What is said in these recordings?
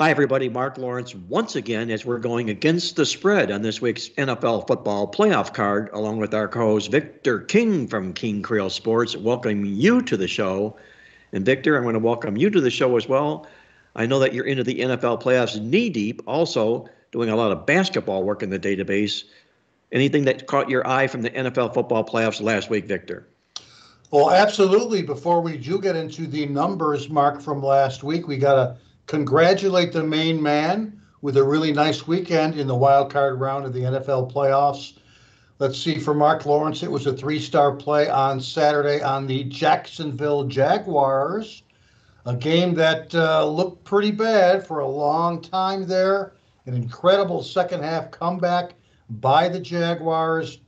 Hi, everybody. Mark Lawrence once again as we're going against the spread on this week's NFL football playoff card, along with our co host Victor King from King Creole Sports, welcoming you to the show. And Victor, I'm going to welcome you to the show as well. I know that you're into the NFL playoffs knee deep, also doing a lot of basketball work in the database. Anything that caught your eye from the NFL football playoffs last week, Victor? Well, absolutely. Before we do get into the numbers, Mark, from last week, we got to congratulate the main man with a really nice weekend in the wild card round of the NFL playoffs. Let's see, for Mark Lawrence, it was a three star play on Saturday on the Jacksonville Jaguars, a game that uh, looked pretty bad for a long time there. An incredible second half comeback by the Jaguars.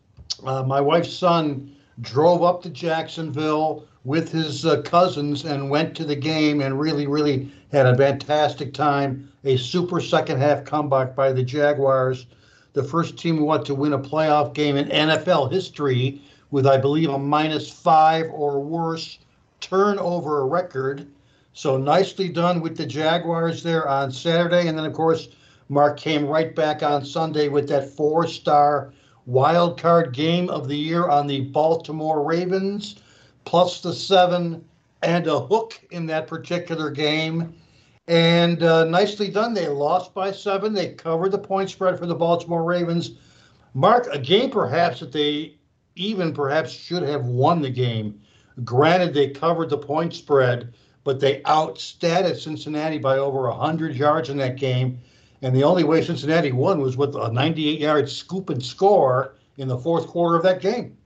Uh, my wife's son drove up to Jacksonville with his uh, cousins and went to the game and really, really had a fantastic time. A super second half comeback by the Jaguars, the first team what to win a playoff game in NFL history with, I believe, a minus five or worse turnover record. So nicely done with the Jaguars there on Saturday. And then, of course, Mark came right back on Sunday with that four star wild card game of the year on the Baltimore Ravens, plus the seven and a hook in that particular game. And uh, nicely done. They lost by seven. They covered the point spread for the Baltimore Ravens. Mark, a game perhaps that they even perhaps should have won the game. Granted, they covered the point spread, but they outstatted Cincinnati by over 100 yards in that game. And the only way Cincinnati won was with a 98 yard scoop and score in the fourth quarter of that game.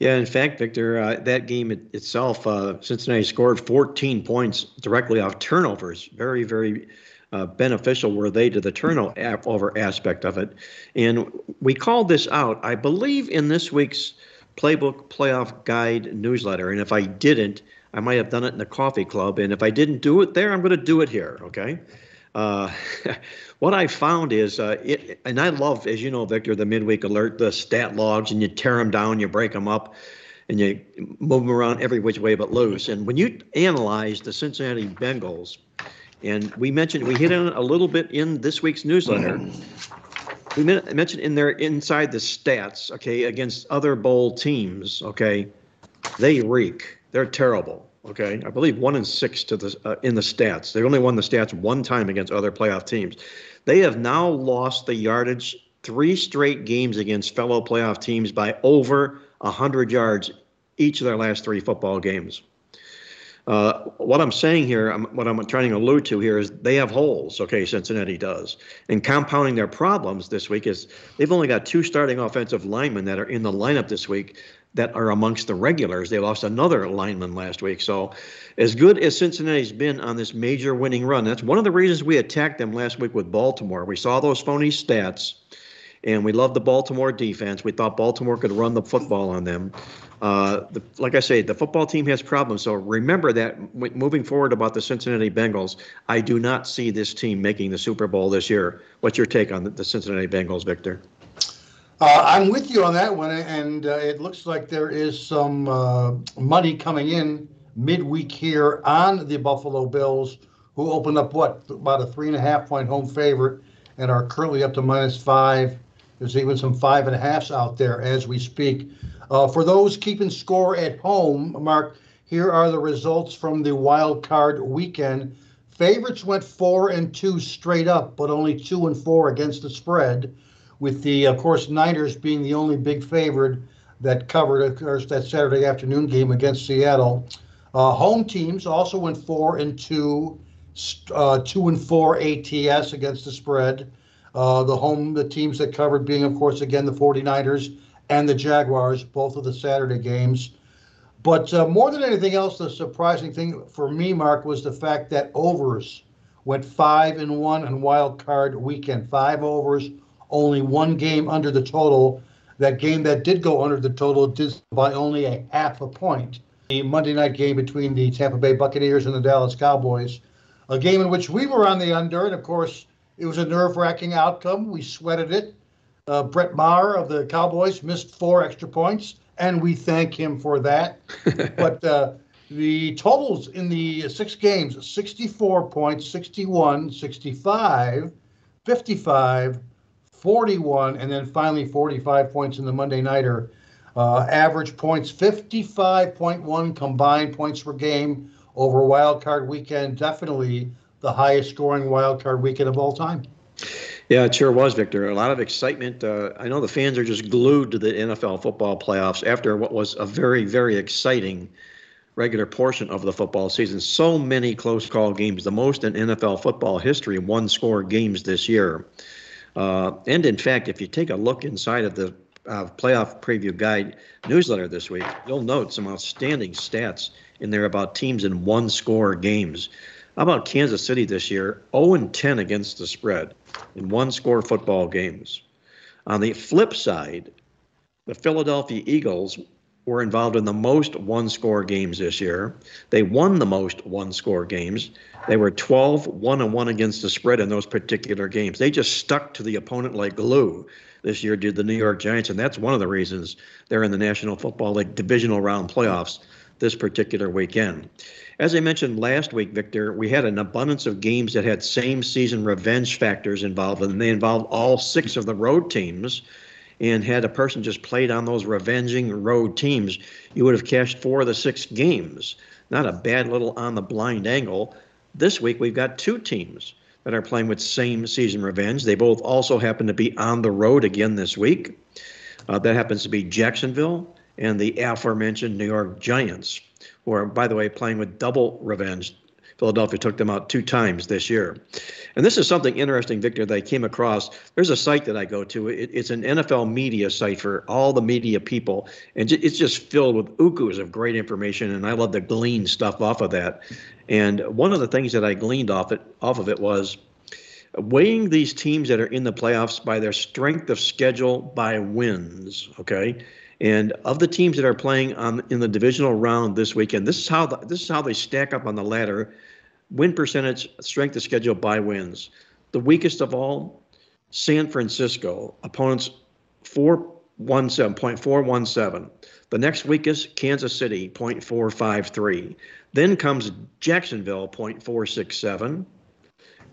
Yeah, in fact, Victor, uh, that game it, itself, uh, Cincinnati scored 14 points directly off turnovers. Very, very uh, beneficial were they to the turnover aspect of it. And we called this out, I believe, in this week's Playbook Playoff Guide newsletter. And if I didn't, I might have done it in the coffee club. And if I didn't do it there, I'm going to do it here. Okay. What I found is, uh, it, and I love, as you know, Victor, the midweek alert, the stat logs, and you tear them down, you break them up, and you move them around every which way but loose. And when you analyze the Cincinnati Bengals, and we mentioned, we hit on it a little bit in this week's newsletter. We mentioned in there inside the stats, okay, against other bowl teams, okay, they reek. They're terrible. Okay, I believe one in six to the uh, in the stats. They only won the stats one time against other playoff teams. They have now lost the yardage three straight games against fellow playoff teams by over hundred yards each of their last three football games. Uh, what I'm saying here, I'm, what I'm trying to allude to here is they have holes. Okay, Cincinnati does, and compounding their problems this week is they've only got two starting offensive linemen that are in the lineup this week that are amongst the regulars. They lost another lineman last week. So, as good as Cincinnati's been on this major winning run, that's one of the reasons we attacked them last week with Baltimore. We saw those phony stats, and we loved the Baltimore defense. We thought Baltimore could run the football on them. Uh, the, like I say, the football team has problems. So remember that w- moving forward about the Cincinnati Bengals, I do not see this team making the Super Bowl this year. What's your take on the, the Cincinnati Bengals, Victor? Uh, I'm with you on that one, and uh, it looks like there is some uh, money coming in midweek here on the Buffalo Bills, who opened up what about a three and a half point home favorite and are currently up to minus five. There's even some five and a halfs out there as we speak. Uh, for those keeping score at home, Mark, here are the results from the wild card weekend. Favorites went four and two straight up, but only two and four against the spread with the, of course, Niners being the only big favorite that covered, of course, that Saturday afternoon game against Seattle. Uh, home teams also went four and two, uh, two and four ATS against the spread. Uh, the home, the teams that covered being, of course, again, the 49ers and the Jaguars, both of the Saturday games. But uh, more than anything else, the surprising thing for me, Mark, was the fact that overs went five and one on wild card weekend. Five overs, only one game under the total. That game that did go under the total did by only a half a point. The Monday night game between the Tampa Bay Buccaneers and the Dallas Cowboys, a game in which we were on the under, and of course it was a nerve-wracking outcome. We sweated it. Uh, Brett Maher of the Cowboys missed four extra points, and we thank him for that. but uh, the totals in the six games 64 points, 61, 65, 55, 41, and then finally 45 points in the Monday Nighter. Uh, average points 55.1 combined points per game over wild card weekend. Definitely the highest scoring wild card weekend of all time. Yeah, it sure was, Victor. A lot of excitement. Uh, I know the fans are just glued to the NFL football playoffs after what was a very, very exciting regular portion of the football season. So many close call games, the most in NFL football history, one score games this year. Uh, and in fact, if you take a look inside of the uh, playoff preview guide newsletter this week, you'll note some outstanding stats in there about teams in one score games. How about Kansas City this year? 0 10 against the spread in one score football games. On the flip side, the Philadelphia Eagles were involved in the most one score games this year. They won the most one score games. They were 12 1 and 1 against the spread in those particular games. They just stuck to the opponent like glue this year, did the New York Giants. And that's one of the reasons they're in the National Football League divisional round playoffs this particular weekend. As I mentioned last week, Victor, we had an abundance of games that had same season revenge factors involved, and they involved all six of the road teams and had a person just played on those revenging road teams, you would have cashed four of the six games. Not a bad little on the blind angle. This week we've got two teams that are playing with same season revenge. They both also happen to be on the road again this week. Uh, that happens to be Jacksonville and the aforementioned New York Giants, who are, by the way, playing with double revenge Philadelphia took them out two times this year. And this is something interesting, Victor, that I came across. There's a site that I go to. It, it's an NFL media site for all the media people, and it's just filled with ukus of great information. And I love to glean stuff off of that. And one of the things that I gleaned off it off of it was weighing these teams that are in the playoffs by their strength of schedule by wins. Okay. And of the teams that are playing on in the divisional round this weekend, this is how the, this is how they stack up on the ladder win percentage, strength of schedule by wins. The weakest of all, San Francisco, opponents 417, 0.417. The next weakest, Kansas City, 0.453. Then comes Jacksonville, 0.467.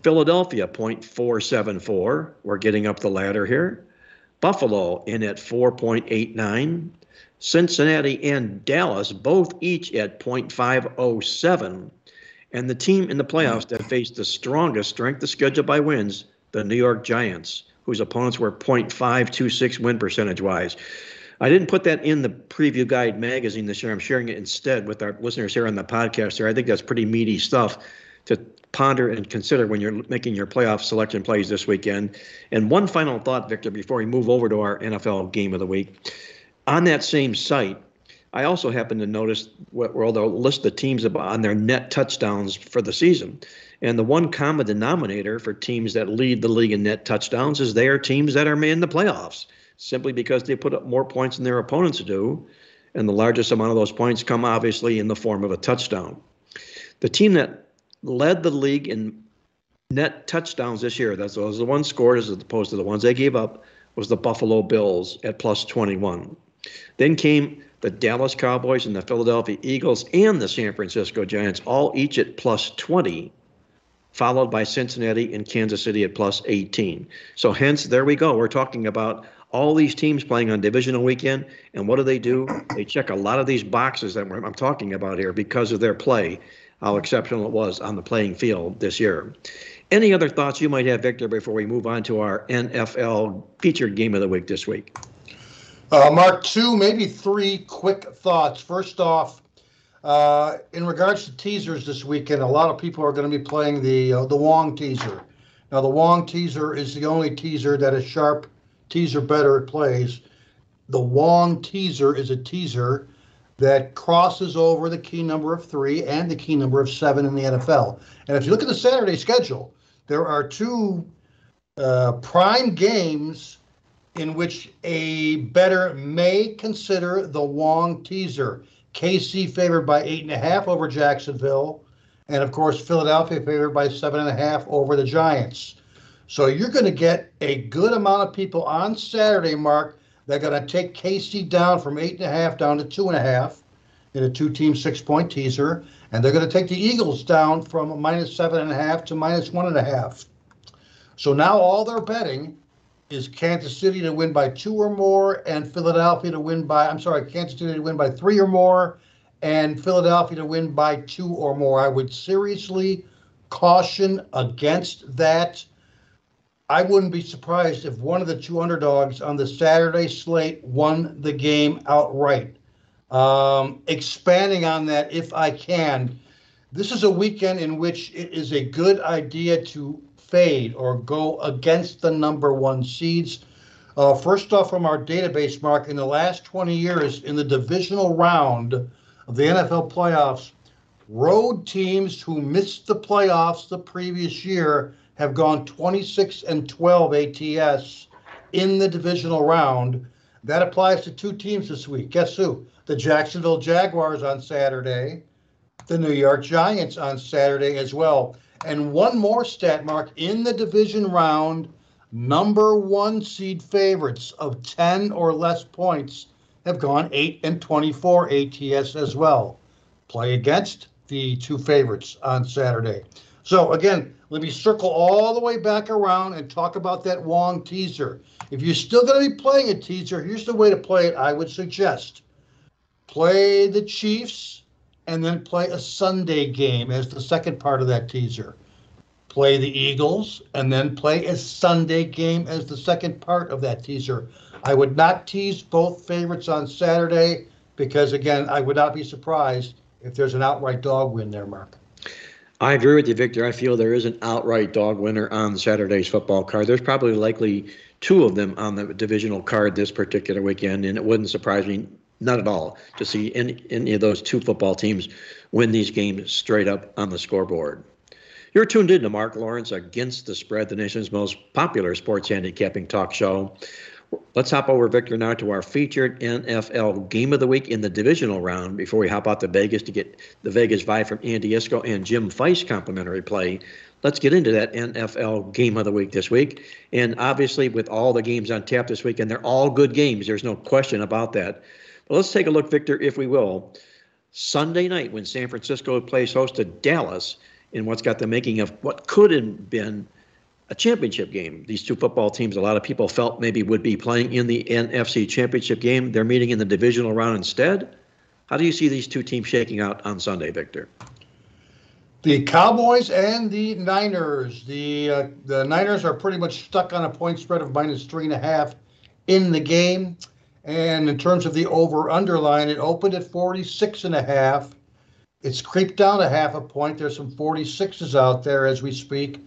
Philadelphia, 0.474. We're getting up the ladder here. Buffalo in at 4.89. Cincinnati and Dallas both each at 0.507. And the team in the playoffs mm. that faced the strongest strength of schedule by wins, the New York Giants, whose opponents were 0.526 win percentage wise. I didn't put that in the preview guide magazine this year. I'm sharing it instead with our listeners here on the podcast here. I think that's pretty meaty stuff to ponder and consider when you're making your playoff selection plays this weekend. And one final thought, Victor, before we move over to our NFL game of the week. On that same site, I also happen to notice where they'll list the teams on their net touchdowns for the season. And the one common denominator for teams that lead the league in net touchdowns is they are teams that are in the playoffs, simply because they put up more points than their opponents do. And the largest amount of those points come obviously in the form of a touchdown. The team that led the league in net touchdowns this year, that's those the ones scored as opposed to the ones they gave up, was the Buffalo Bills at plus 21. Then came the Dallas Cowboys and the Philadelphia Eagles and the San Francisco Giants, all each at plus 20, followed by Cincinnati and Kansas City at plus 18. So, hence, there we go. We're talking about all these teams playing on divisional weekend. And what do they do? They check a lot of these boxes that I'm talking about here because of their play, how exceptional it was on the playing field this year. Any other thoughts you might have, Victor, before we move on to our NFL featured game of the week this week? Uh, Mark, two, maybe three quick thoughts. First off, uh, in regards to teasers this weekend, a lot of people are going to be playing the uh, the Wong teaser. Now, the Wong teaser is the only teaser that a sharp teaser better plays. The Wong teaser is a teaser that crosses over the key number of three and the key number of seven in the NFL. And if you look at the Saturday schedule, there are two uh, prime games in which a better may consider the Wong teaser. KC favored by eight and a half over Jacksonville, and of course Philadelphia favored by seven and a half over the Giants. So you're going to get a good amount of people on Saturday, Mark. They're going to take KC down from eight and a half down to two and a half in a two-team six-point teaser, and they're going to take the Eagles down from minus seven and a half to minus one and a half. So now all they're betting is Kansas City to win by two or more, and Philadelphia to win by I'm sorry, Kansas City to win by three or more, and Philadelphia to win by two or more. I would seriously caution against that. I wouldn't be surprised if one of the two underdogs on the Saturday slate won the game outright. Um, expanding on that, if I can, this is a weekend in which it is a good idea to fade or go against the number one seeds. Uh, first off, from our database, Mark, in the last 20 years in the divisional round of the NFL playoffs, road teams who missed the playoffs the previous year have gone 26 and 12 ATS in the divisional round. That applies to two teams this week. Guess who? The Jacksonville Jaguars on Saturday, the New York Giants on Saturday as well. And one more stat mark in the division round, number one seed favorites of 10 or less points have gone 8 and 24 ATS as well. Play against the two favorites on Saturday. So again, let me circle all the way back around and talk about that Wong teaser. If you're still going to be playing a teaser, here's the way to play it. I would suggest play the Chiefs and then play a Sunday game as the second part of that teaser. Play the Eagles and then play a Sunday game as the second part of that teaser. I would not tease both favorites on Saturday because, again, I would not be surprised if there's an outright dog win there, Mark. I agree with you, Victor. I feel there is an outright dog winner on Saturday's football card. There's probably likely two of them on the divisional card this particular weekend, and it wouldn't surprise me not at all to see any, any of those two football teams win these games straight up on the scoreboard. You're tuned in to Mark Lawrence Against the Spread, the nation's most popular sports handicapping talk show. Let's hop over, Victor, now to our featured NFL game of the week in the divisional round before we hop out to Vegas to get the Vegas vibe from Andy Iskoe and Jim Feist complimentary play. Let's get into that NFL game of the week this week. And obviously, with all the games on tap this week, and they're all good games, there's no question about that. But let's take a look, Victor, if we will. Sunday night, when San Francisco plays host to Dallas, in what's got the making of what could have been a championship game. These two football teams, a lot of people felt maybe would be playing in the NFC championship game. They're meeting in the divisional round instead. How do you see these two teams shaking out on Sunday, Victor? The Cowboys and the Niners. The uh, the Niners are pretty much stuck on a point spread of minus three and a half in the game. And in terms of the over underline, it opened at 46 and a half. It's creeped down a half a point. There's some 46s out there as we speak.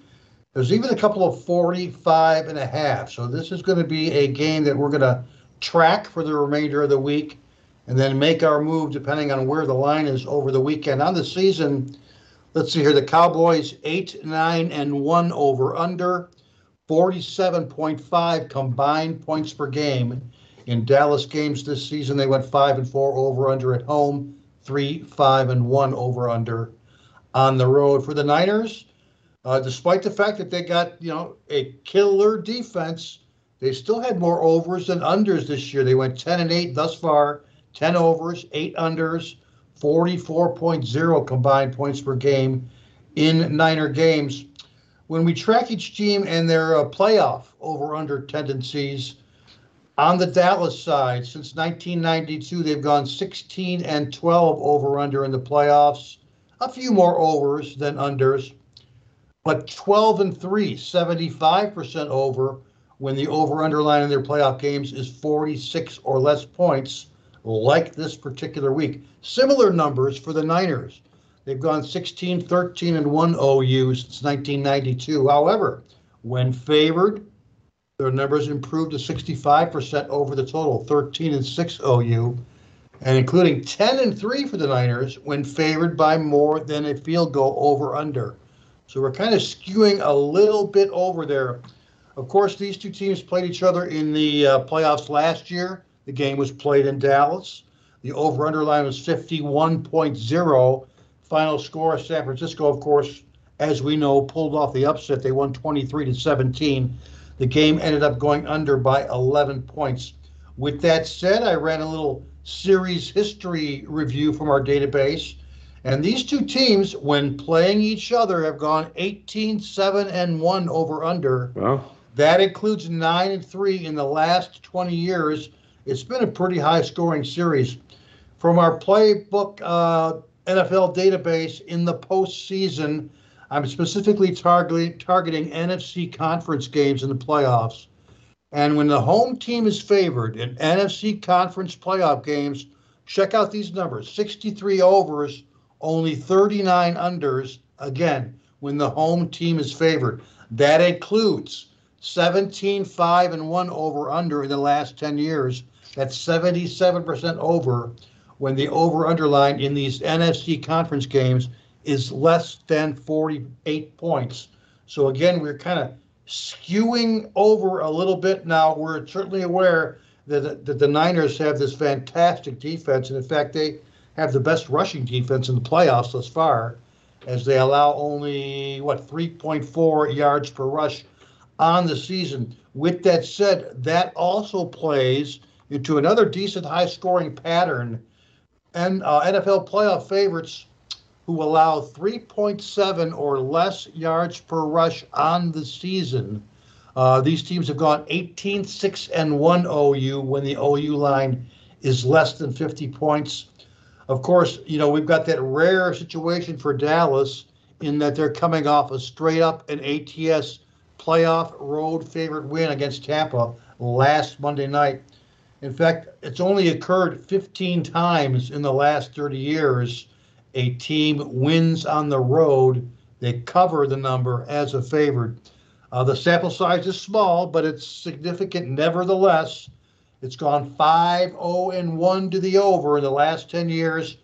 There's even a couple of 45 and a half. So this is going to be a game that we're going to track for the remainder of the week and then make our move depending on where the line is over the weekend. On the season, let's see here the Cowboys 8, 9, and 1 over under, 47.5 combined points per game. In Dallas games this season, they went 5 and 4 over under at home, 3, 5, and 1 over under on the road. For the Niners, uh, despite the fact that they got you know a killer defense, they still had more overs than unders this year. They went 10 and 8 thus far, 10 overs, 8 unders, 44.0 combined points per game in Niner games. When we track each team and their uh, playoff over under tendencies, on the Dallas side, since 1992, they've gone 16 and 12 over under in the playoffs, a few more overs than unders but 12 and 3, 75% over when the over underline in their playoff games is 46 or less points, like this particular week. Similar numbers for the Niners. They've gone 16, 13, and 1 OU since 1992. However, when favored, their numbers improved to 65% over the total, 13 and 6 OU. and including 10 and 3 for the Niners when favored by more than a field goal over under. So we're kind of skewing a little bit over there. Of course, these two teams played each other in the uh, playoffs last year. The game was played in Dallas. The over under line was 51.0. Final score San Francisco, of course, as we know, pulled off the upset. They won 23 to 17. The game ended up going under by 11 points. With that said, I ran a little series history review from our database. And these two teams, when playing each other, have gone 18 7 and 1 over under. Wow. That includes 9 and 3 in the last 20 years. It's been a pretty high scoring series. From our playbook uh, NFL database in the postseason, I'm specifically targeting, targeting NFC conference games in the playoffs. And when the home team is favored in NFC conference playoff games, check out these numbers 63 overs, only 39 unders. Again, when the home team is favored. That includes 17 5 and 1 over under in the last 10 years. That's 77% over when the over underline in these NFC conference games is less than 48 points. So again, we're kind of skewing over a little bit now. We're certainly aware that, that the Niners have this fantastic defense, and in fact, they have the best rushing defense in the playoffs thus far, as they allow only what 3.4 yards per rush on the season. With that said, that also plays into another decent high-scoring pattern, and uh, NFL playoff favorites who allow 3.7 or less yards per rush on the season. Uh, these teams have gone 18 6 and 1 OU when the OU line is less than 50 points. Of course, you know, we've got that rare situation for Dallas in that they're coming off a straight up an ATS playoff road favorite win against Tampa last Monday night. In fact, it's only occurred 15 times in the last 30 years a team wins on the road, they cover the number as a favorite. Uh, the sample size is small, but it's significant nevertheless. It's gone 5 0 and 1 to the over in the last 10 years.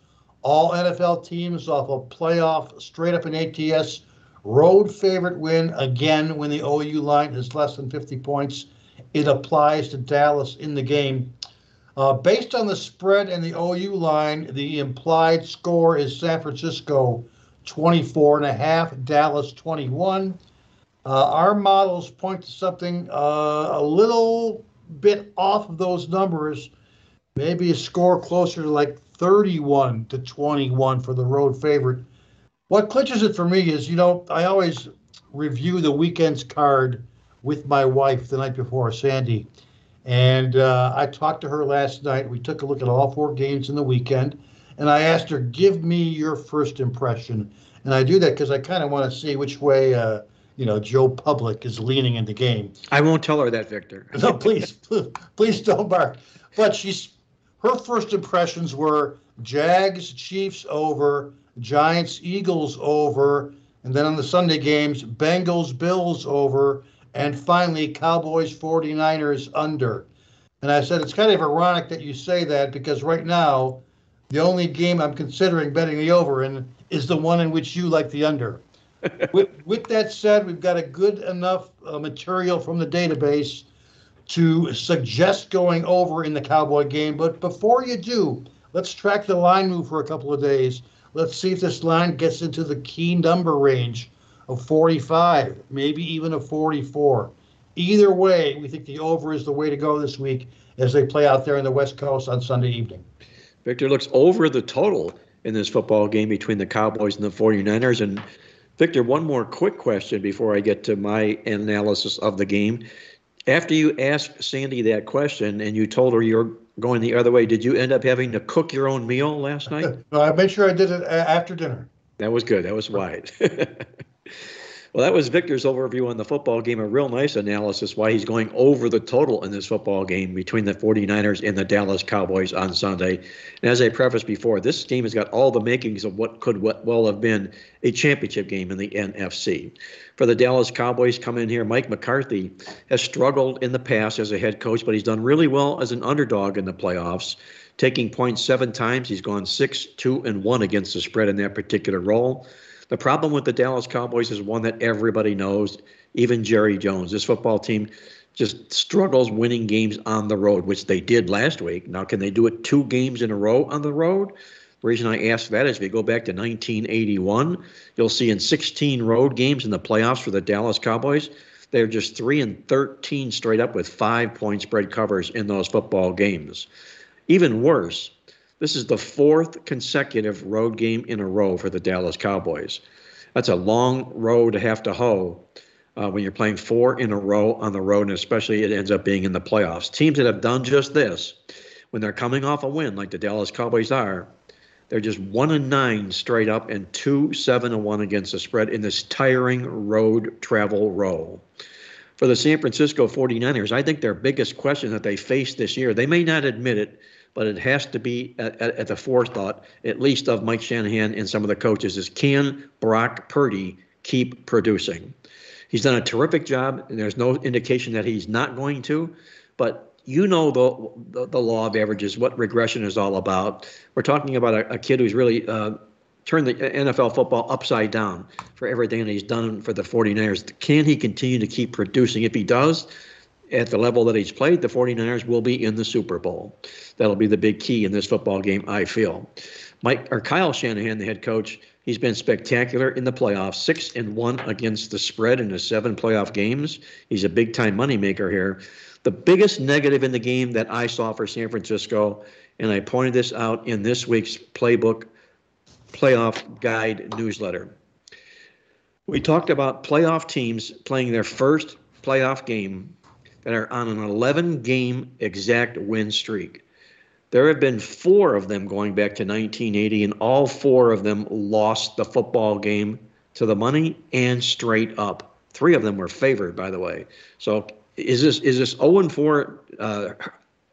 All NFL teams off a playoff straight up in ATS road favorite win again when the OU line is less than 50 points. It applies to Dallas in the game. Uh, based on the spread and the OU line, the implied score is San Francisco 24 and a half, Dallas 21. Uh, our models point to something uh, a little bit off of those numbers, maybe a score closer to like 31 to 21 for the road favorite. What clinches it for me is, you know, I always review the weekend's card with my wife the night before, Sandy. And uh, I talked to her last night. We took a look at all four games in the weekend, and I asked her, "Give me your first impression." And I do that because I kind of want to see which way, uh, you know, Joe Public is leaning in the game. I won't tell her that, Victor. no, please, please don't bark. But she's her first impressions were Jags Chiefs over, Giants Eagles over, and then on the Sunday games, Bengals Bills over, and finally Cowboys 49ers under. And I said, it's kind of ironic that you say that because right now, the only game I'm considering betting the over in is the one in which you like the under. with, with, that said, we've got a good enough uh, material from the database to suggest going over in the Cowboy game. But before you do, let's track the line move for a couple of days. Let's see if this line gets into the key number range of 45, maybe even a 44. Either way, we think the over is the way to go this week as they play out there in the West Coast on Sunday evening. Victor looks over the total in this football game between the Cowboys and the 49ers. And Victor, one more quick question before I get to my analysis of the game. After you asked Sandy that question and you told her you're going the other way, did you end up having to cook your own meal last night? no, I made sure I did it after dinner. That was good. That was wise. Well, that was Victor's overview on the football game. A real nice analysis why he's going over the total in this football game between the 49ers and the Dallas Cowboys on Sunday. And as I prefaced before, this game has got all the makings of what could well have been a championship game in the NFC. For the Dallas Cowboys come in here, Mike McCarthy has struggled in the past as a head coach, but he's done really well as an underdog in the playoffs. taking points seven times. He's gone six, two, and one against the spread in that particular role. The problem with the Dallas Cowboys is one that everybody knows, even Jerry Jones. This football team just struggles winning games on the road, which they did last week. Now, can they do it two games in a row on the road? The reason I ask that is if you go back to 1981, you'll see in 16 road games in the playoffs for the Dallas Cowboys, they're just 3 and 13 straight up with five point spread covers in those football games. Even worse, this is the fourth consecutive road game in a row for the Dallas Cowboys. That's a long road to have to hoe uh, when you're playing four in a row on the road, and especially it ends up being in the playoffs. Teams that have done just this, when they're coming off a win like the Dallas Cowboys are, they're just one and nine straight up and two, seven and one against the spread in this tiring road travel role. For the San Francisco 49ers, I think their biggest question that they face this year, they may not admit it, but it has to be at, at, at the forethought, at least of Mike Shanahan and some of the coaches, is can Brock Purdy keep producing? He's done a terrific job, and there's no indication that he's not going to. But you know the, the, the law of averages, what regression is all about. We're talking about a, a kid who's really uh, turned the NFL football upside down for everything that he's done for the 49ers. Can he continue to keep producing? If he does, at the level that he's played, the 49ers will be in the Super Bowl. That'll be the big key in this football game, I feel. Mike or Kyle Shanahan, the head coach, he's been spectacular in the playoffs, six and one against the spread in his seven playoff games. He's a big time moneymaker here. The biggest negative in the game that I saw for San Francisco, and I pointed this out in this week's playbook playoff guide newsletter. We talked about playoff teams playing their first playoff game are on an 11 game exact win streak. There have been four of them going back to 1980, and all four of them lost the football game to the money and straight up. Three of them were favored, by the way. So is this is this 0 4 uh,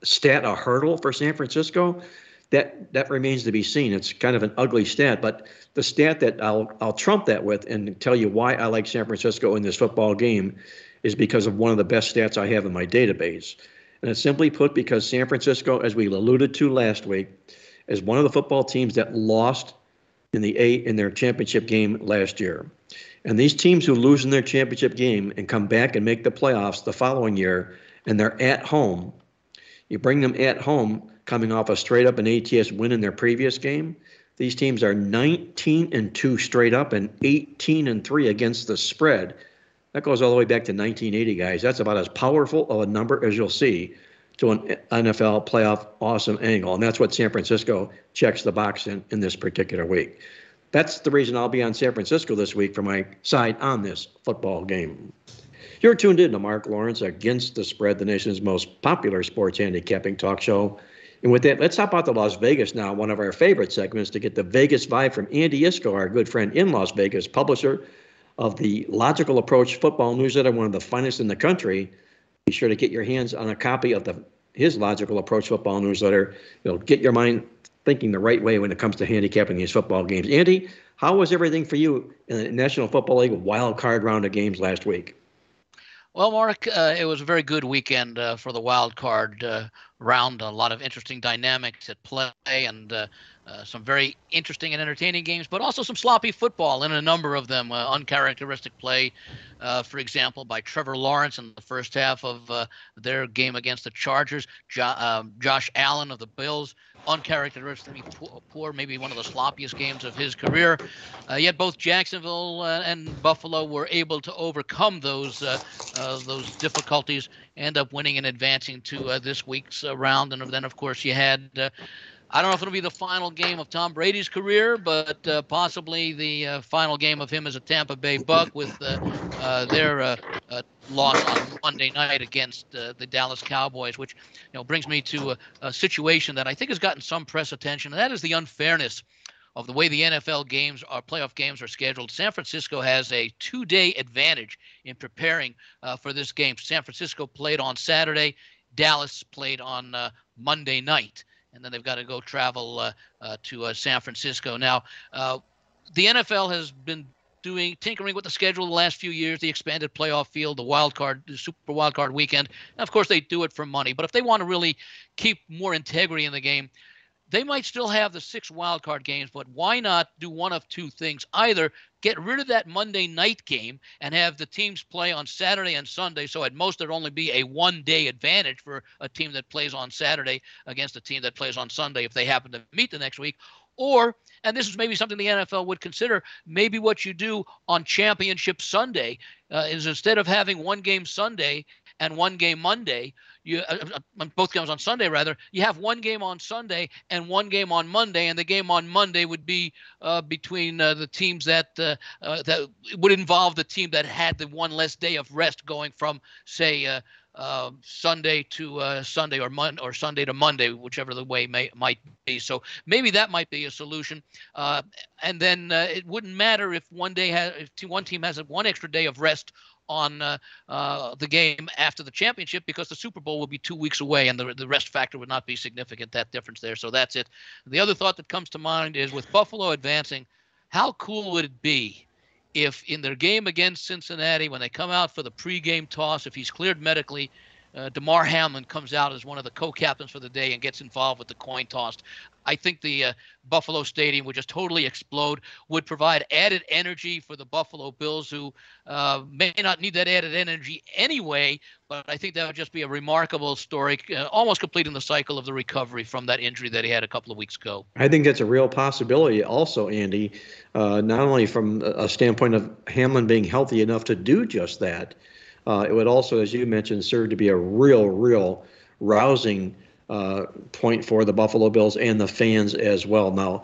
stat a hurdle for San Francisco? That that remains to be seen. It's kind of an ugly stat, but the stat that I'll I'll trump that with and tell you why I like San Francisco in this football game is because of one of the best stats I have in my database. And it's simply put because San Francisco, as we alluded to last week, is one of the football teams that lost in the A in their championship game last year. And these teams who lose in their championship game and come back and make the playoffs the following year, and they're at home, you bring them at home coming off a straight up and ATS win in their previous game. These teams are 19 and 2 straight up and 18 and 3 against the spread that goes all the way back to 1980, guys. That's about as powerful of a number as you'll see to an NFL playoff awesome angle. And that's what San Francisco checks the box in in this particular week. That's the reason I'll be on San Francisco this week for my side on this football game. You're tuned in to Mark Lawrence against the spread, the nation's most popular sports handicapping talk show. And with that, let's hop out to Las Vegas now, one of our favorite segments, to get the Vegas vibe from Andy Iskoe, our good friend in Las Vegas, publisher of the Logical Approach Football Newsletter, one of the finest in the country. Be sure to get your hands on a copy of the his Logical Approach Football Newsletter. It'll get your mind thinking the right way when it comes to handicapping these football games. Andy, how was everything for you in the National Football League wild card round of games last week? Well, Mark, uh, it was a very good weekend uh, for the wild card uh, round. A lot of interesting dynamics at play, and uh, some very interesting and entertaining games, but also some sloppy football in a number of them. Uh, uncharacteristic play, uh, for example, by Trevor Lawrence in the first half of uh, their game against the Chargers. Jo- um, Josh Allen of the Bills, uncharacteristically poor, maybe one of the sloppiest games of his career. Uh, yet both Jacksonville and Buffalo were able to overcome those those difficulties, end up winning and advancing to this week's round. And then, of course, you had I don't know if it'll be the final game of Tom Brady's career, but uh, possibly the uh, final game of him as a Tampa Bay Buck with uh, uh their uh, uh, loss on Monday night against the Dallas Cowboys, which you know brings me to a, a, situation that I think has gotten some press attention, and that is the unfairness of the way the NFL games, our playoff games, are scheduled. San Francisco has a two-day advantage in preparing for this game. San Francisco played on Saturday. Dallas played on Monday night and then they've got to go travel uh, uh, to uh, San Francisco. Now, the NFL has been doing tinkering with the schedule the last few years, the expanded playoff field, the wild card, the super wild card weekend. And of course, they do it for money. But if they want to really keep more integrity in the game, they might still have the six wild card games, but why not do one of two things? Either get rid of that Monday night game and have the teams play on Saturday and Sunday, so at most there'd only be a one day advantage for a team that plays on Saturday against a team that plays on Sunday if they happen to meet the next week. Or, and this is maybe something the NFL would consider, maybe what you do on Championship Sunday uh, is instead of having one game Sunday and one game Monday, you uh, uh both games on Sunday rather. You have one game on Sunday and one game on Monday, and the game on Monday would be uh, between uh, the teams that uh, uh that would involve the team that had the one less day of rest, going from say. Sunday to Sunday or Mon- or Sunday to Monday, whichever the way may might be. So maybe that might be a solution. and then it wouldn't matter if one day has if one team has one extra day of rest on uh, uh, the game after the championship because the Super Bowl will be two weeks away and the, the rest factor would not be significant, that difference there. So that's it. The other thought that comes to mind is with Buffalo advancing, how cool would it be if in their game against Cincinnati, when they come out for the pregame toss, if he's cleared medically, uh, Damar Hamlin comes out as one of the co-captains for the day and gets involved with the coin toss. I think the uh, Buffalo Stadium would just totally explode. Would provide added energy for the Buffalo Bills, who uh, may not need that added energy anyway. But I think that would just be a remarkable story, uh, almost completing the cycle of the recovery from that injury that he had a couple of weeks ago. I think that's a real possibility, also, Andy. Uh, not only from a standpoint of Hamlin being healthy enough to do just that uh, it would also, as you mentioned, serve to be a real, real rousing uh, point for the Buffalo Bills and the fans as well. Now,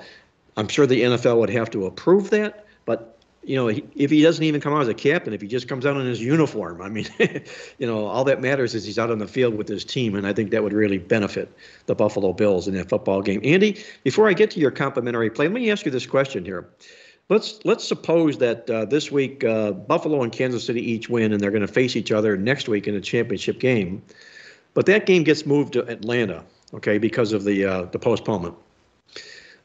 I'm sure the NFL would have to approve that, but you know, if he doesn't even come out as a captain, if he just comes out in his uniform, I mean, you know, all that matters is he's out on the field with his team, and I think that would really benefit the Buffalo Bills in that football game. Andy, before I get to your complimentary play, let me ask you this question here let's let's suppose that uh, this week uh, Buffalo and Kansas City each win, and they're going to face each other next week in a championship game. But that game gets moved to Atlanta, okay, because of the uh, the postponement.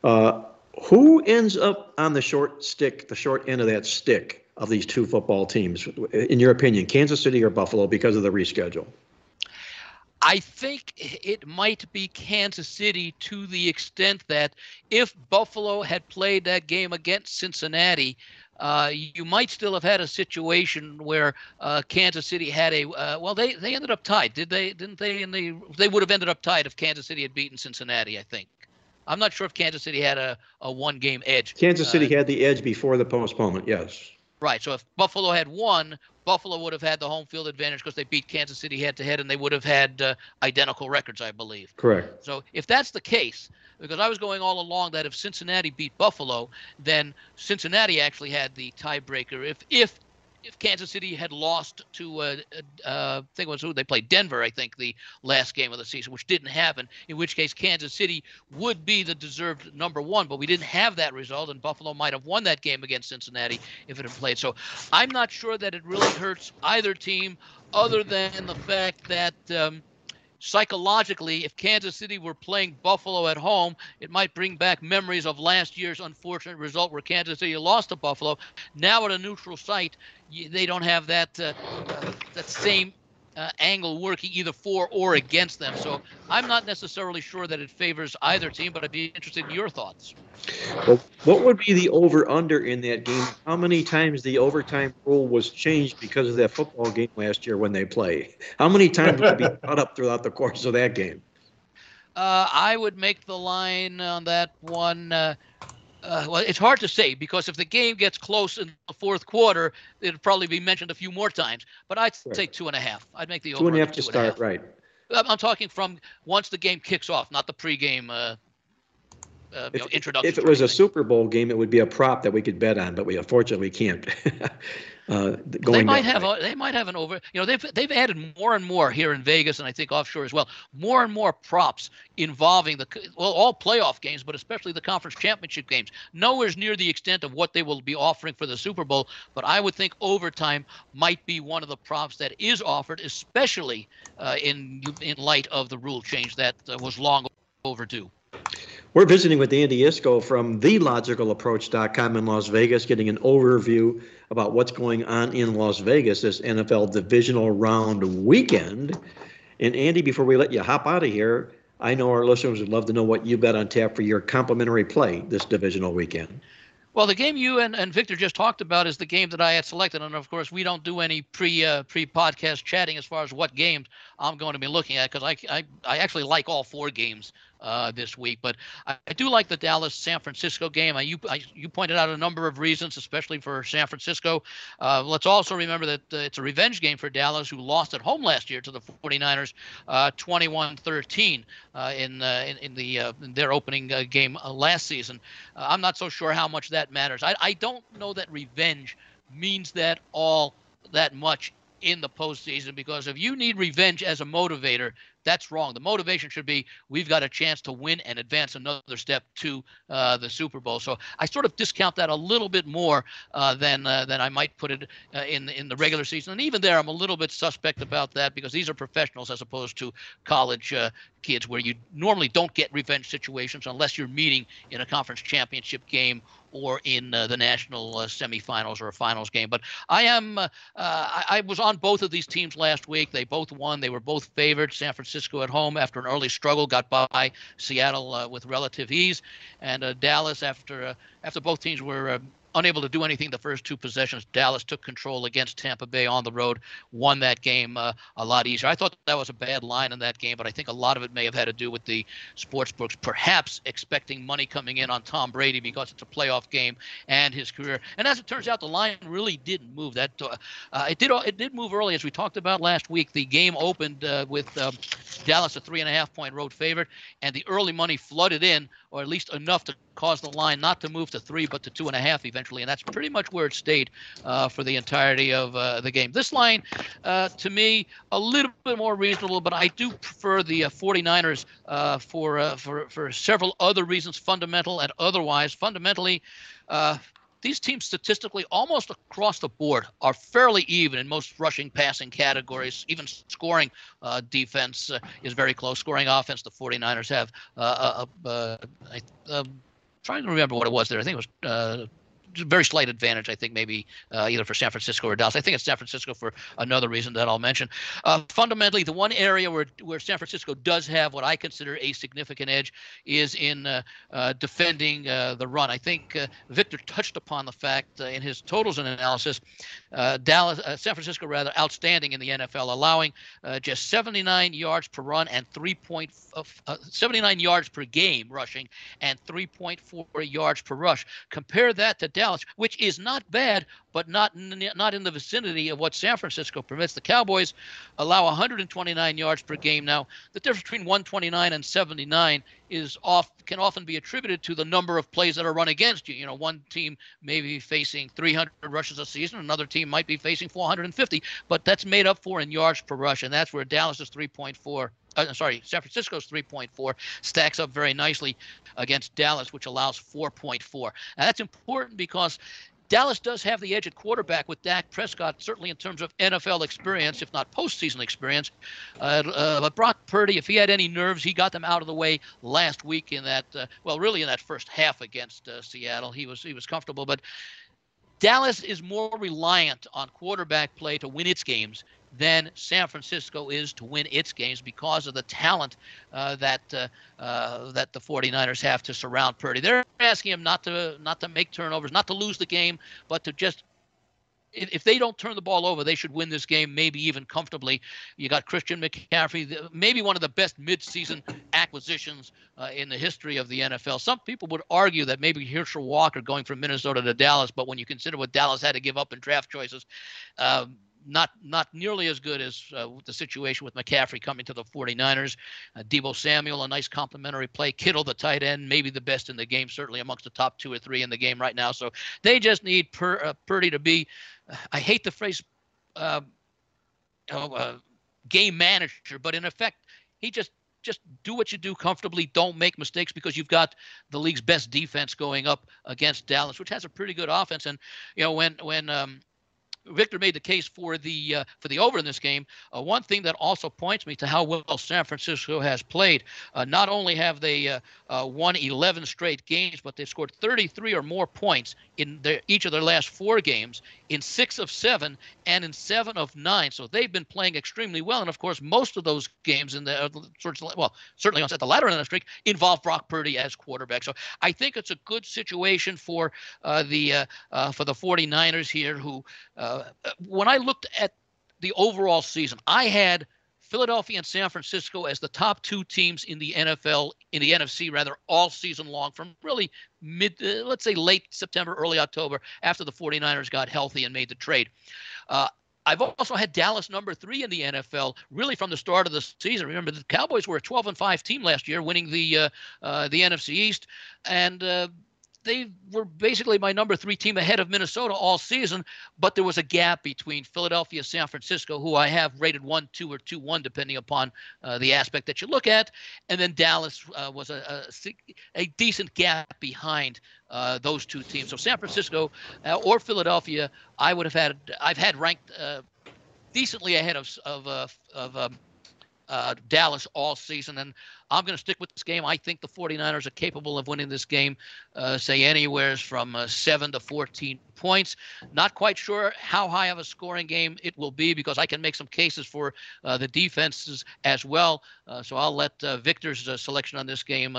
Uh, who ends up on the short stick, the short end of that stick of these two football teams, in your opinion, Kansas City or Buffalo, because of the reschedule? I think it might be Kansas City to the extent that if Buffalo had played that game against Cincinnati, uh, you might still have had a situation where uh, Kansas City had a uh, well, they they ended up tied, did they? Didn't they? And they they would have ended up tied if Kansas City had beaten Cincinnati. I think. I'm not sure if Kansas City had a, a one game edge. Kansas City uh, had the edge before the postponement. Yes. Right. So if Buffalo had won, Buffalo would have had the home field advantage because they beat Kansas City head to head, and they would have had uh, identical records, I believe. Correct. So if that's the case, because I was going all along that if Cincinnati beat Buffalo, then Cincinnati actually had the tiebreaker. If if if Kansas City had lost to, uh, uh, I think it was who they played Denver, I think the last game of the season, which didn't happen. In which case, Kansas City would be the deserved number one, but we didn't have that result, and Buffalo might have won that game against Cincinnati if it had played. So, I'm not sure that it really hurts either team, other than the fact that. Um, psychologically, if Kansas City were playing Buffalo at home, it might bring back memories of last year's unfortunate result where Kansas City lost to Buffalo. Now at a neutral site, they don't have that uh, uh, that same uh, angle working either for or against them. So I'm not necessarily sure that it favors either team, but I'd be interested in your thoughts. Well, what would be the over under in that game? How many times the overtime rule was changed because of that football game last year when they play? How many times would it be cut up throughout the course of that game? Uh, I would make the line on that one. Uh, uh, well, it's hard to say because if the game gets close in the fourth quarter, it'll probably be mentioned a few more times. But I'd right. say two and a half. I'd make the over two and a half to start, right? I'm talking from once the game kicks off, not the pregame uh, uh, if, know, introduction. If it was a Super Bowl game, it would be a prop that we could bet on, but we unfortunately can't. uh, they might have a, they might have an over. You know, they've they've added more and more here in Vegas, and I think offshore as well. More and more props involving the well, all playoff games, but especially the conference championship games. Nowhere's near the extent of what they will be offering for the Super Bowl, but I would think overtime might be one of the props that is offered, especially uh, in in light of the rule change that uh, was long overdue. We're visiting with Andy Iskoe from TheLogicalApproach.com in Las Vegas, getting an overview about what's going on in Las Vegas this NFL divisional round weekend. And Andy, before we let you hop out of here, I know our listeners would love to know what you've got on tap for your complimentary play this divisional weekend. Well, the game you and, and Victor just talked about is the game that I had selected, and of course, we don't do any pre uh, pre podcast chatting as far as what games I'm going to be looking at because I, I I actually like all four games uh, this week. But I, I, do like the Dallas San Francisco game. I, you I, you pointed out a number of reasons, especially for San Francisco. Uh, let's also remember that uh, it's a revenge game for Dallas, who lost at home last year to the 49ers, 21-13 uh, uh, in, uh, in, in the in their opening game last season. I'm not so sure how much that matters. I, I don't know that revenge means that all that much in the postseason because if you need revenge as a motivator, that's wrong. The motivation should be we've got a chance to win and advance another step to uh, the Super Bowl. So I sort of discount that a little bit more uh, than uh, than I might put it uh, in in the regular season. And even there, I'm a little bit suspect about that because these are professionals as opposed to college uh, kids, where you normally don't get revenge situations unless you're meeting in a conference championship game or in uh, the national uh, semifinals or a finals game. But I am uh, I, I, was on both of these teams last week. They both won. They were both favored. San Francisco at home after an early struggle got by Seattle uh, with relative ease, and uh, Dallas after uh, after both teams were unable to do anything the first two possessions. Dallas took control against Tampa Bay on the road, won that game uh, a lot easier. I thought that was a bad line in that game, but I think a lot of it may have had to do with the sports books perhaps expecting money coming in on Tom Brady because it's a playoff game and his career. And as it turns out, the line really didn't move. That uh, uh, it did it did move early, as we talked about last week. The game opened uh, with um, Dallas a three and a half point road favorite, and the early money flooded in, or at least enough to cause the line not to move to three, but to two and a half eventually. And that's pretty much where it stayed uh, for the entirety of uh, the game. This line, uh, to me, a little bit more reasonable, but I do prefer the uh, 49ers uh, for, uh, for, for several other reasons, fundamental and otherwise. Fundamentally, these teams statistically almost across the board are fairly even in most rushing passing categories even scoring uh, defense uh, is very close scoring offense the 49ers have uh, trying to remember what it was there. I think it was uh, very slight advantage, I think, maybe uh, either for San Francisco or Dallas. I think it's San Francisco for another reason that I'll mention. Uh, fundamentally, the one area where, where San Francisco does have what I consider a significant edge is in uh, uh defending uh, the run. I think uh, Victor touched upon the fact in his totals and analysis, Dallas, San Francisco, rather outstanding in the NFL, allowing just 79 yards per run and 3. 79 yards per game rushing and 3.4 yards per rush. Compare that to Dallas Dallas, which is not bad, but not not in the vicinity of what San Francisco permits. The Cowboys allow 129 yards per game. Now, the difference between 129 and 79 is off can often be attributed to the number of plays that are run against you. You know, one team may be facing 300 rushes a season, another team might be facing 450, but that's made up for in yards per rush, and that's where Dallas is 3.4 uh, sorry, San Francisco's 3.4 stacks up very nicely against Dallas, which allows 4.4. Now that's important because Dallas does have the edge at quarterback with Dak Prescott, certainly in terms of NFL experience, if not postseason experience. Uh, uh, but Brock Purdy, if he had any nerves, he got them out of the way last week in that, uh, well, really in that first half against uh, Seattle. He was he was comfortable, but Dallas is more reliant on quarterback play to win its games than San Francisco is to win its games because of the talent uh, that uh, uh, that the 49ers have to surround Purdy. They're asking him not to not to make turnovers, not to lose the game, but to just if they don't turn the ball over, they should win this game, maybe even comfortably. You got Christian McCaffrey, maybe one of the best midseason acquisitions uh, in the history of the NFL. Some people would argue that maybe Herschel Walker going from Minnesota to Dallas, but when you consider what Dallas had to give up in draft choices, um, not not nearly as good as uh, the situation with McCaffrey coming to the 49ers. Uh, Deebo Samuel, a nice complimentary play. Kittle, the tight end, maybe the best in the game, certainly amongst the top two or three in the game right now. So they just need Pur- uh, Purdy to be. I hate the phrase uh, uh, game manager, but in effect, he just just do what you do comfortably. Don't make mistakes because you've got the league's best defense going up against Dallas, which has a pretty good offense. And you know when when um, Victor made the case for the uh, for the over in this game. Uh, one thing that also points me to how well San Francisco has played. Uh, not only have they uh, uh, won 11 straight games, but they've scored 33 or more points in their, each of their last four games, in six of seven, and in seven of nine. So they've been playing extremely well. And of course, most of those games in the uh, well, certainly on at the latter end of the streak involve Brock Purdy as quarterback. So I think it's a good situation for the for the 49ers here, who uh, when I looked at the overall season, I had Philadelphia and San Francisco as the top two teams in the NFL, in the NFC rather, all season long from really mid, uh, let's say late September, early October, after the 49ers got healthy and made the trade. Uh, I've also had Dallas number three in the NFL, really from the start of the season. Remember, the Cowboys were a 12 and five team last year, winning the uh, uh, the NFC East, and uh, they were basically my number three team ahead of Minnesota all season, but there was a gap between Philadelphia, San Francisco, who I have rated one, two, or two, one, depending upon uh, the aspect that you look at, and then Dallas uh, was a, a, a, decent gap behind uh, those two teams. So San Francisco uh, or Philadelphia, I would have had I've had ranked uh, decently ahead of of uh, of um, Dallas all season, and I'm going to stick with this game. I think the 49ers are capable of winning this game, uh, say anywhere from uh, 7 to 14 points. Not quite sure how high of a scoring game it will be because I can make some cases for uh, the defenses as well. Uh, so I'll let uh, Victor's uh, selection on this game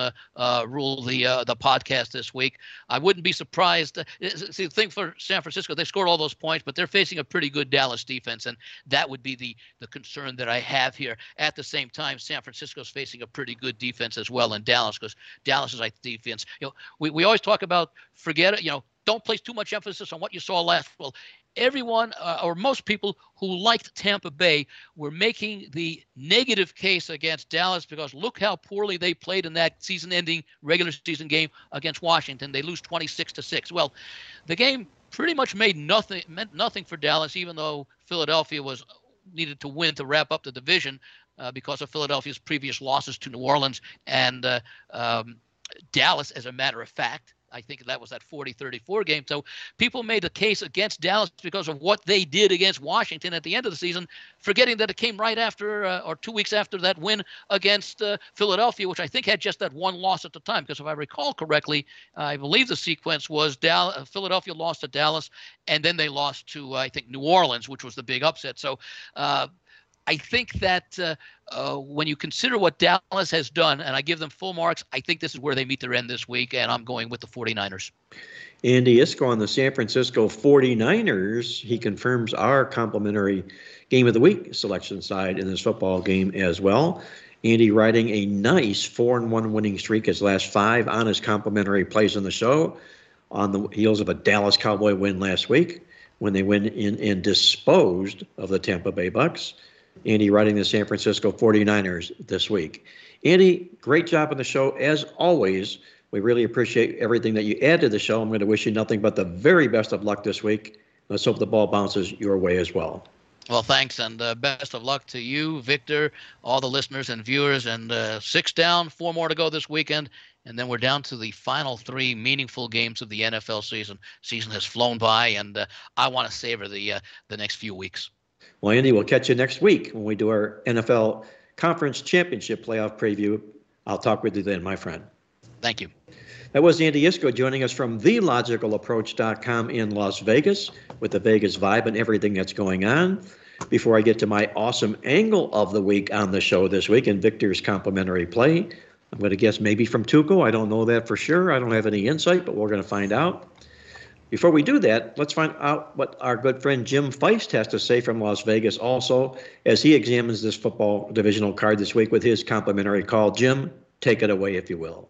rule the the podcast this week. I wouldn't be surprised. see, the thing for San Francisco, they scored all those points, but they're facing a pretty good Dallas defense, and that would be the the concern that I have here. At the same time, San Francisco's facing a pretty good defense as well in Dallas because Dallas is like defense. You know, we, we always talk about forget it. You know, don't place too much emphasis on what you saw last. Well, everyone uh, or most people who liked Tampa Bay were making the negative case against Dallas because look how poorly they played in that season-ending regular season game against Washington. They lose 26 to six. Well, the game pretty much made nothing meant nothing for Dallas, even though Philadelphia was needed to win to wrap up the division uh, because of Philadelphia's previous losses to New Orleans and uh, um, Dallas, as a matter of fact. I think that was that 40 34 game. So people made a case against Dallas because of what they did against Washington at the end of the season, forgetting that it came right after uh, or two weeks after that win against uh, Philadelphia, which I think had just that one loss at the time. Because if I recall correctly, I believe the sequence was Dallas, uh, Philadelphia lost to Dallas, and then they lost to, uh, I think, New Orleans, which was the big upset. So, uh, I think that uh, uh, when you consider what Dallas has done, and I give them full marks, I think this is where they meet their end this week, and I'm going with the 49ers. Andy Iskoe on the San Francisco 49ers. He confirms our complimentary game of the week selection side in this football game as well. Andy riding a nice 4 and 1 winning streak his last five on his complimentary plays in the show on the heels of a Dallas Cowboy win last week when they went in and disposed of the Tampa Bay Bucks. Andy writing the San Francisco 49ers this week. Andy, great job on the show. As always, we really appreciate everything that you add to the show. I'm going to wish you nothing but the very best of luck this week. Let's hope the ball bounces your way as well. Well, thanks, and uh, best of luck to you, Victor, all the listeners and viewers. And uh, six down, four more to go this weekend, and then we're down to the final three meaningful games of the NFL season. Season has flown by, and uh, I want to savor the uh, the next few weeks. Well, Andy, we'll catch you next week when we do our NFL Conference Championship playoff preview. I'll talk with you then, my friend. Thank you. That was Andy Iskoe joining us from TheLogicalApproach.com in Las Vegas with the Vegas vibe and everything that's going on. Before I get to my awesome angle of the week on the show this week and Victor's complimentary play, I'm going to guess maybe from Tuco. I don't know that for sure. I don't have any insight, but we're going to find out. Before we do that, let's find out what our good friend Jim Feist has to say from Las Vegas also as he examines this football divisional card this week with his complimentary call. Jim, take it away, if you will.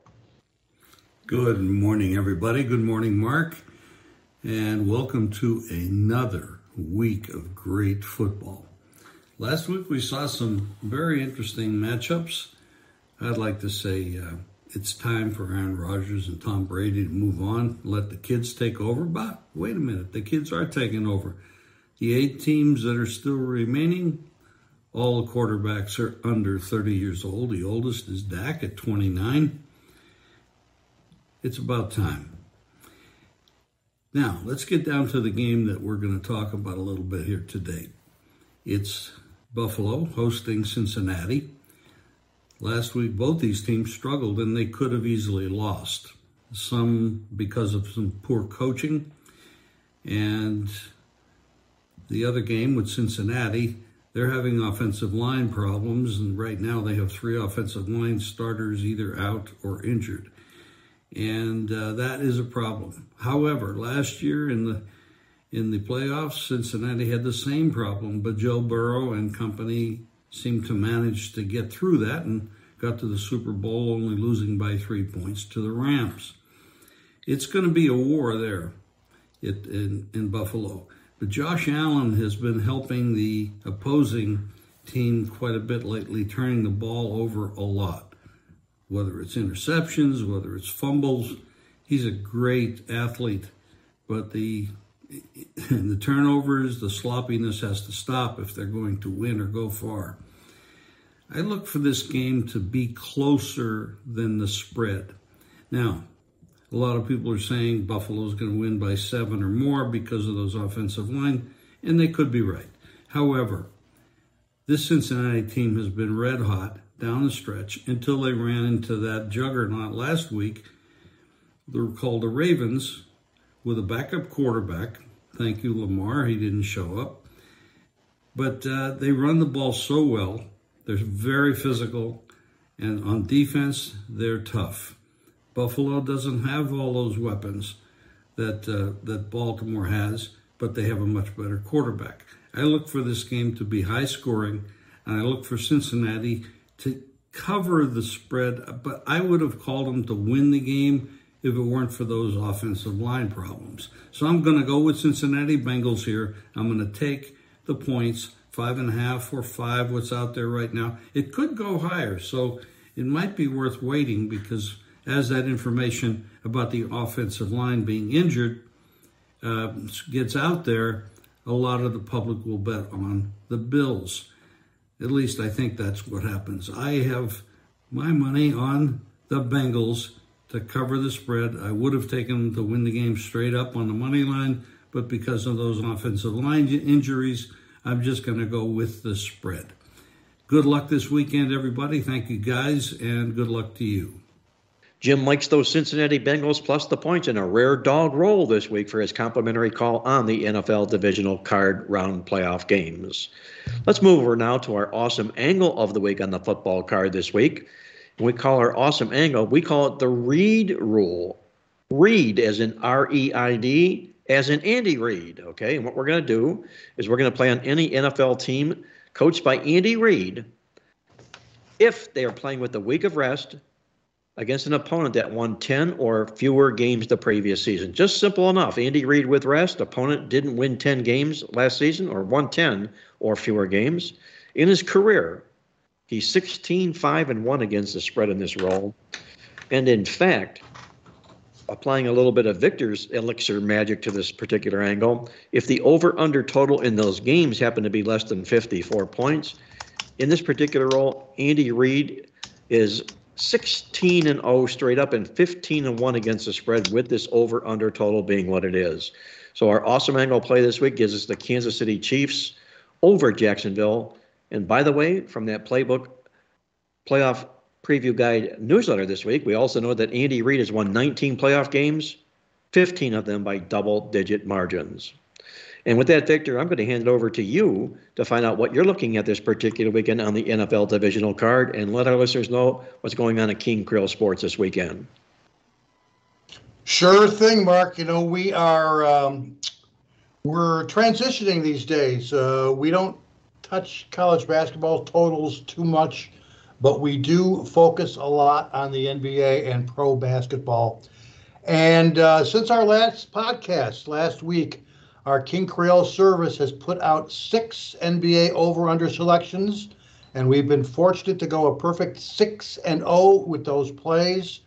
Good morning, everybody. Good morning, Mark. And welcome to another week of great football. Last week we saw some very interesting matchups. I'd like to say, uh, it's time for Aaron Rodgers and Tom Brady to move on, let the kids take over. But wait a minute, the kids are taking over. The eight teams that are still remaining, all the quarterbacks are under 30 years old. The oldest is Dak at 29. It's about time. Now, let's get down to the game that we're going to talk about a little bit here today. It's Buffalo hosting Cincinnati. Last week, both these teams struggled and they could have easily lost. Some because of some poor coaching, and the other game with Cincinnati, they're having offensive line problems, and right now they have three offensive line starters either out or injured and uh, that is a problem. However, last year in the in the playoffs, Cincinnati had the same problem, but Joe Burrow and company seemed to manage to get through that and got to the Super Bowl, only losing by three points to the Rams. It's going to be a war there it, in, in Buffalo. But Josh Allen has been helping the opposing team quite a bit lately, turning the ball over a lot whether it's interceptions, whether it's fumbles. He's a great athlete, but the the turnovers, the sloppiness has to stop if they're going to win or go far. I look for this game to be closer than the spread. Now, a lot of people are saying Buffalo's going to win by seven or more because of those offensive line, and they could be right. However, this Cincinnati team has been red hot down the stretch until they ran into that juggernaut last week. They're called the Ravens with a backup quarterback. Thank you, Lamar. He didn't show up. But uh, they run the ball so well. They're very physical. And on defense, they're tough. Buffalo doesn't have all those weapons that, uh, that Baltimore has, but they have a much better quarterback. I look for this game to be high scoring, and I look for Cincinnati to cover the spread, but I would have called them to win the game if it weren't for those offensive line problems. So I'm going to go with Cincinnati Bengals here. I'm going to take the points, five and a half or five, what's out there right now. It could go higher, so it might be worth waiting because as that information about the offensive line being injured uh, gets out there, a lot of the public will bet on the Bills. At least I think that's what happens. I have my money on the Bengals to cover the spread. I would have taken them to win the game straight up on the money line, but because of those offensive line injuries, I'm just going to go with the spread. Good luck this weekend, everybody. Thank you, guys, and good luck to you. Jim likes those Cincinnati Bengals plus the points in a rare dog roll this week for his complimentary call on the NFL divisional card round playoff games. Let's move over now to our awesome angle of the week on the football card this week. We call our awesome angle, we call it the Reid rule. Reid as in R E I D, as in Andy Reid. Okay, and what we're going to do is we're going to play on any NFL team coached by Andy Reid if they are playing with a week of rest against an opponent that won 10 or fewer games the previous season. Just simple enough. Andy Reid with rest, opponent didn't win 10 games last season or won 10 or fewer games. In his career, he's 16 5 and 1 against the spread in this role. And in fact, applying a little bit of Victor's elixir magic to this particular angle, if the over under total in those games happen to be less than 54 points, in this particular role, Andy Reid is 16 and 0 straight up and 15 and 1 against the spread with this over under total being what it is. So our awesome angle play this week gives us the Kansas City Chiefs over Jacksonville. And by the way, from that playbook playoff preview guide newsletter this week, we also know that Andy Reid has won 19 playoff games, 15 of them by double digit margins. And with that, Victor, I'm going to hand it over to you to find out what you're looking at this particular weekend on the NFL divisional card and let our listeners know what's going on at King Creole Sports this weekend. Sure thing, Mark. You know, we are um, we're transitioning these days. Uh, we don't touch college basketball totals too much, but we do focus a lot on the NBA and pro basketball. And uh, since our last podcast last week, our King Creole service has put out six NBA over under selections, and we've been fortunate to go a perfect 6 and 0 with those plays.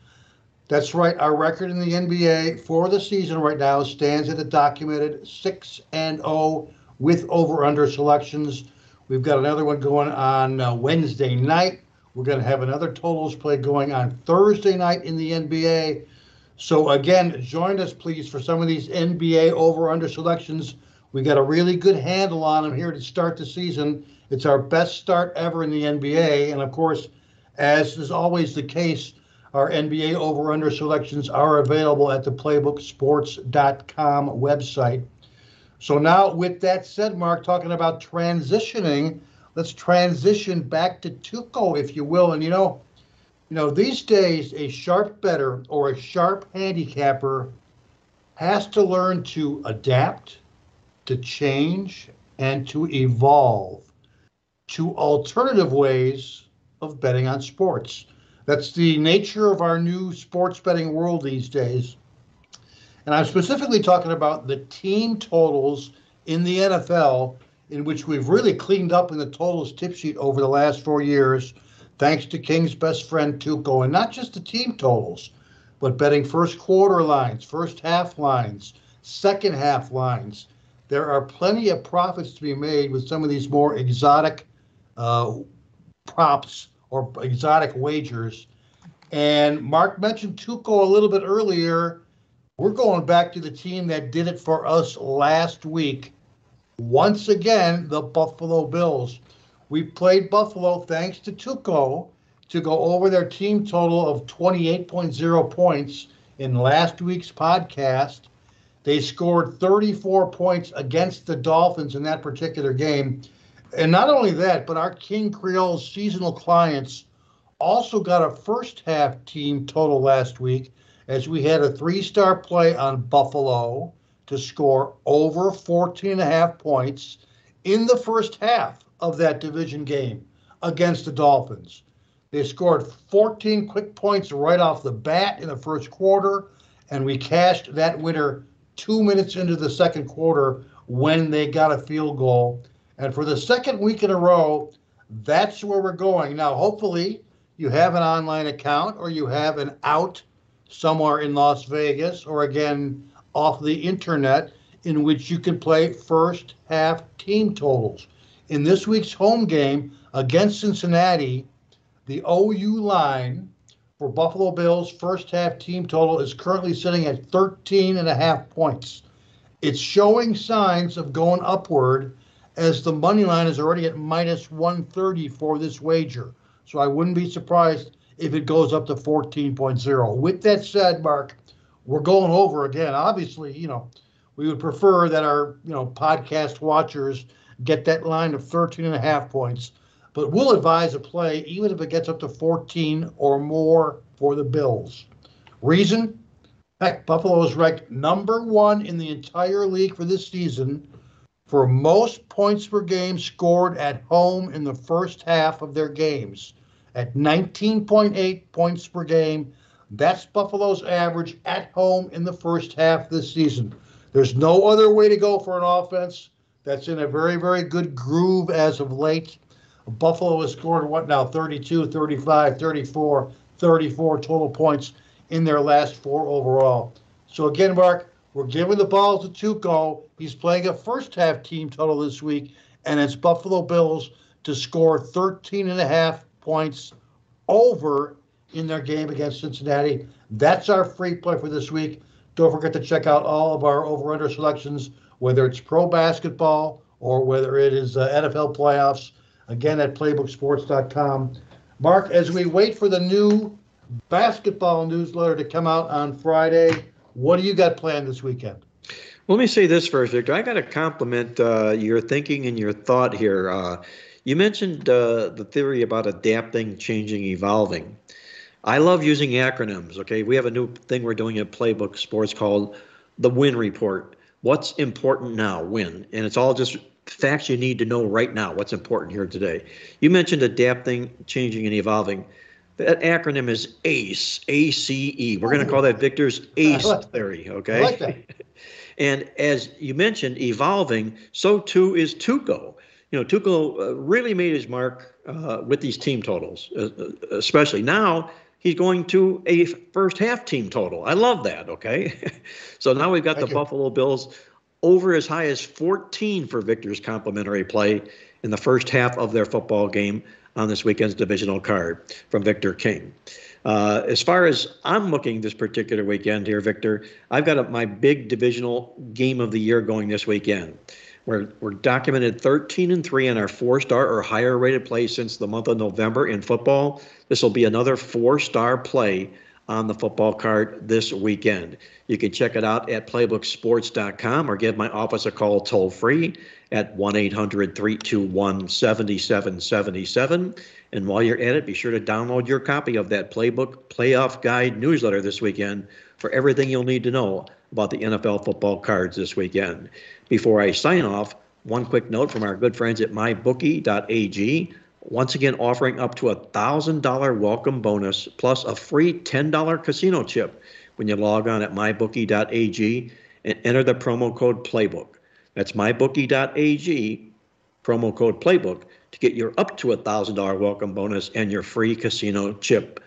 That's right, our record in the NBA for the season right now stands at a documented 6 and 0 with over under selections. We've got another one going on uh, Wednesday night. We're going to have another totals play going on Thursday night in the NBA. So again, join us please for some of these NBA over under selections. We got a really good handle on them here to start the season. It's our best start ever in the NBA, and of course, as is always the case, our NBA over under selections are available at the playbooksports.com website. So now, with that said, Mark, talking about transitioning, let's transition back to Tuco, if you will. And you know, you know, these days, a sharp bettor or a sharp handicapper has to learn to adapt, to change, and to evolve to alternative ways of betting on sports. That's the nature of our new sports betting world these days. And I'm specifically talking about the team totals in the NFL, in which we've really cleaned up in the totals tip sheet over the last four years thanks to King's best friend Tuco, and not just the team totals, but betting first quarter lines, first half lines, second half lines. There are plenty of profits to be made with some of these more exotic uh, props or exotic wagers. And Mark mentioned Tuco a little bit earlier. We're going back to the team that did it for us last week. Once again, the Buffalo Bills. We played Buffalo thanks to Tuco to go over their team total of 28.0 points in last week's podcast. They scored 34 points against the Dolphins in that particular game. And not only that, but our King Creole seasonal clients also got a first half team total last week as we had a three star play on Buffalo to score over 14 and a half points in the first half of that division game against the Dolphins. They scored 14 quick points right off the bat in the first quarter, and we cashed that winner two minutes into the second quarter when they got a field goal. And for the second week in a row, that's where we're going. Now, hopefully, you have an online account or you have an out somewhere in Las Vegas or again off the internet in which you can play first half team totals in this week's home game against Cincinnati, the OU line for Buffalo Bills first half team total is currently sitting at 13 and a half points. It's showing signs of going upward as the money line is already at minus 130 for this wager. So I wouldn't be surprised if it goes up to 14.0. With that said, Mark, we're going over again. Obviously, you know, we would prefer that our, you know, podcast watchers get that line of 13 and a half points. But we'll advise a play even if it gets up to 14 or more for the Bills. Reason? Heck, Buffalo is ranked number one in the entire league for this season for most points per game scored at home in the first half of their games at 19.8 points per game. That's Buffalo's average at home in the first half this season. There's no other way to go for an offense that's in a very, very good groove as of late. Buffalo has scored what now 32, 35, 34, 34 total points in their last four overall. So again, Mark, we're giving the ball to Tuco. He's playing a first half team total this week, and it's Buffalo Bills to score 13 and a half points over in their game against Cincinnati. That's our free play for this week. Don't forget to check out all of our over under selections whether it's pro basketball or whether it is uh, NFL playoffs, again at playbooksports.com. Mark, as we wait for the new basketball newsletter to come out on Friday, what do you got planned this weekend? Let me say this first, Victor. I got to compliment uh, your thinking and your thought here. Uh, you mentioned uh, the theory about adapting, changing, evolving. I love using acronyms. Okay, we have a new thing we're doing at Playbook Sports called the Win Report what's important now, Win, and it's all just facts you need to know right now. What's important here today? You mentioned adapting, changing, and evolving. That acronym is ACE, A C E. We're going to call that Victor's ACE like theory. Okay. Like and as you mentioned, evolving, so too is Tuco. You know, Tuco uh, really made his mark uh, with these team totals, uh, uh especially now he's going to a first half team total. I love that. Okay. so now we've got Thank the you. Buffalo Bills over as high as 14 for Victor's complimentary play in the first half of their football game on this weekend's divisional card from Victor King. Uh, as far as I'm looking this particular weekend here, Victor, I've got a, my big divisional game of the year going this weekend. We're, we're documented 13 and 3 in our four star or higher rated play since the month of November in football. This will be another four star play on the football card this weekend. You can check it out at playbooksports.com or give my office a call toll free at 1 800 321 7777. And while you're at it, be sure to download your copy of that Playbook Playoff Guide newsletter this weekend for everything you'll need to know about the NFL football cards this weekend. Before I sign off, one quick note from our good friends at mybookie.ag once again offering up to a $1,000 welcome bonus plus a free $10 casino chip when you log on at mybookie.ag and enter the promo code playbook. That's mybookie.ag, promo code playbook to get your up to a $1,000 welcome bonus and your free casino chip.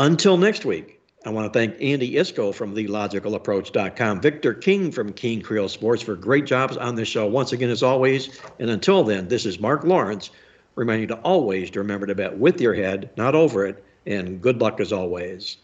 Until next week, I want to thank Andy Iskoe from TheLogicalApproach.com, Victor King from King Creole Sports for great jobs on this show once again as always. And until then, this is Mark Lawrence reminding you to always to remember to bet with your head, not over it, and good luck as always.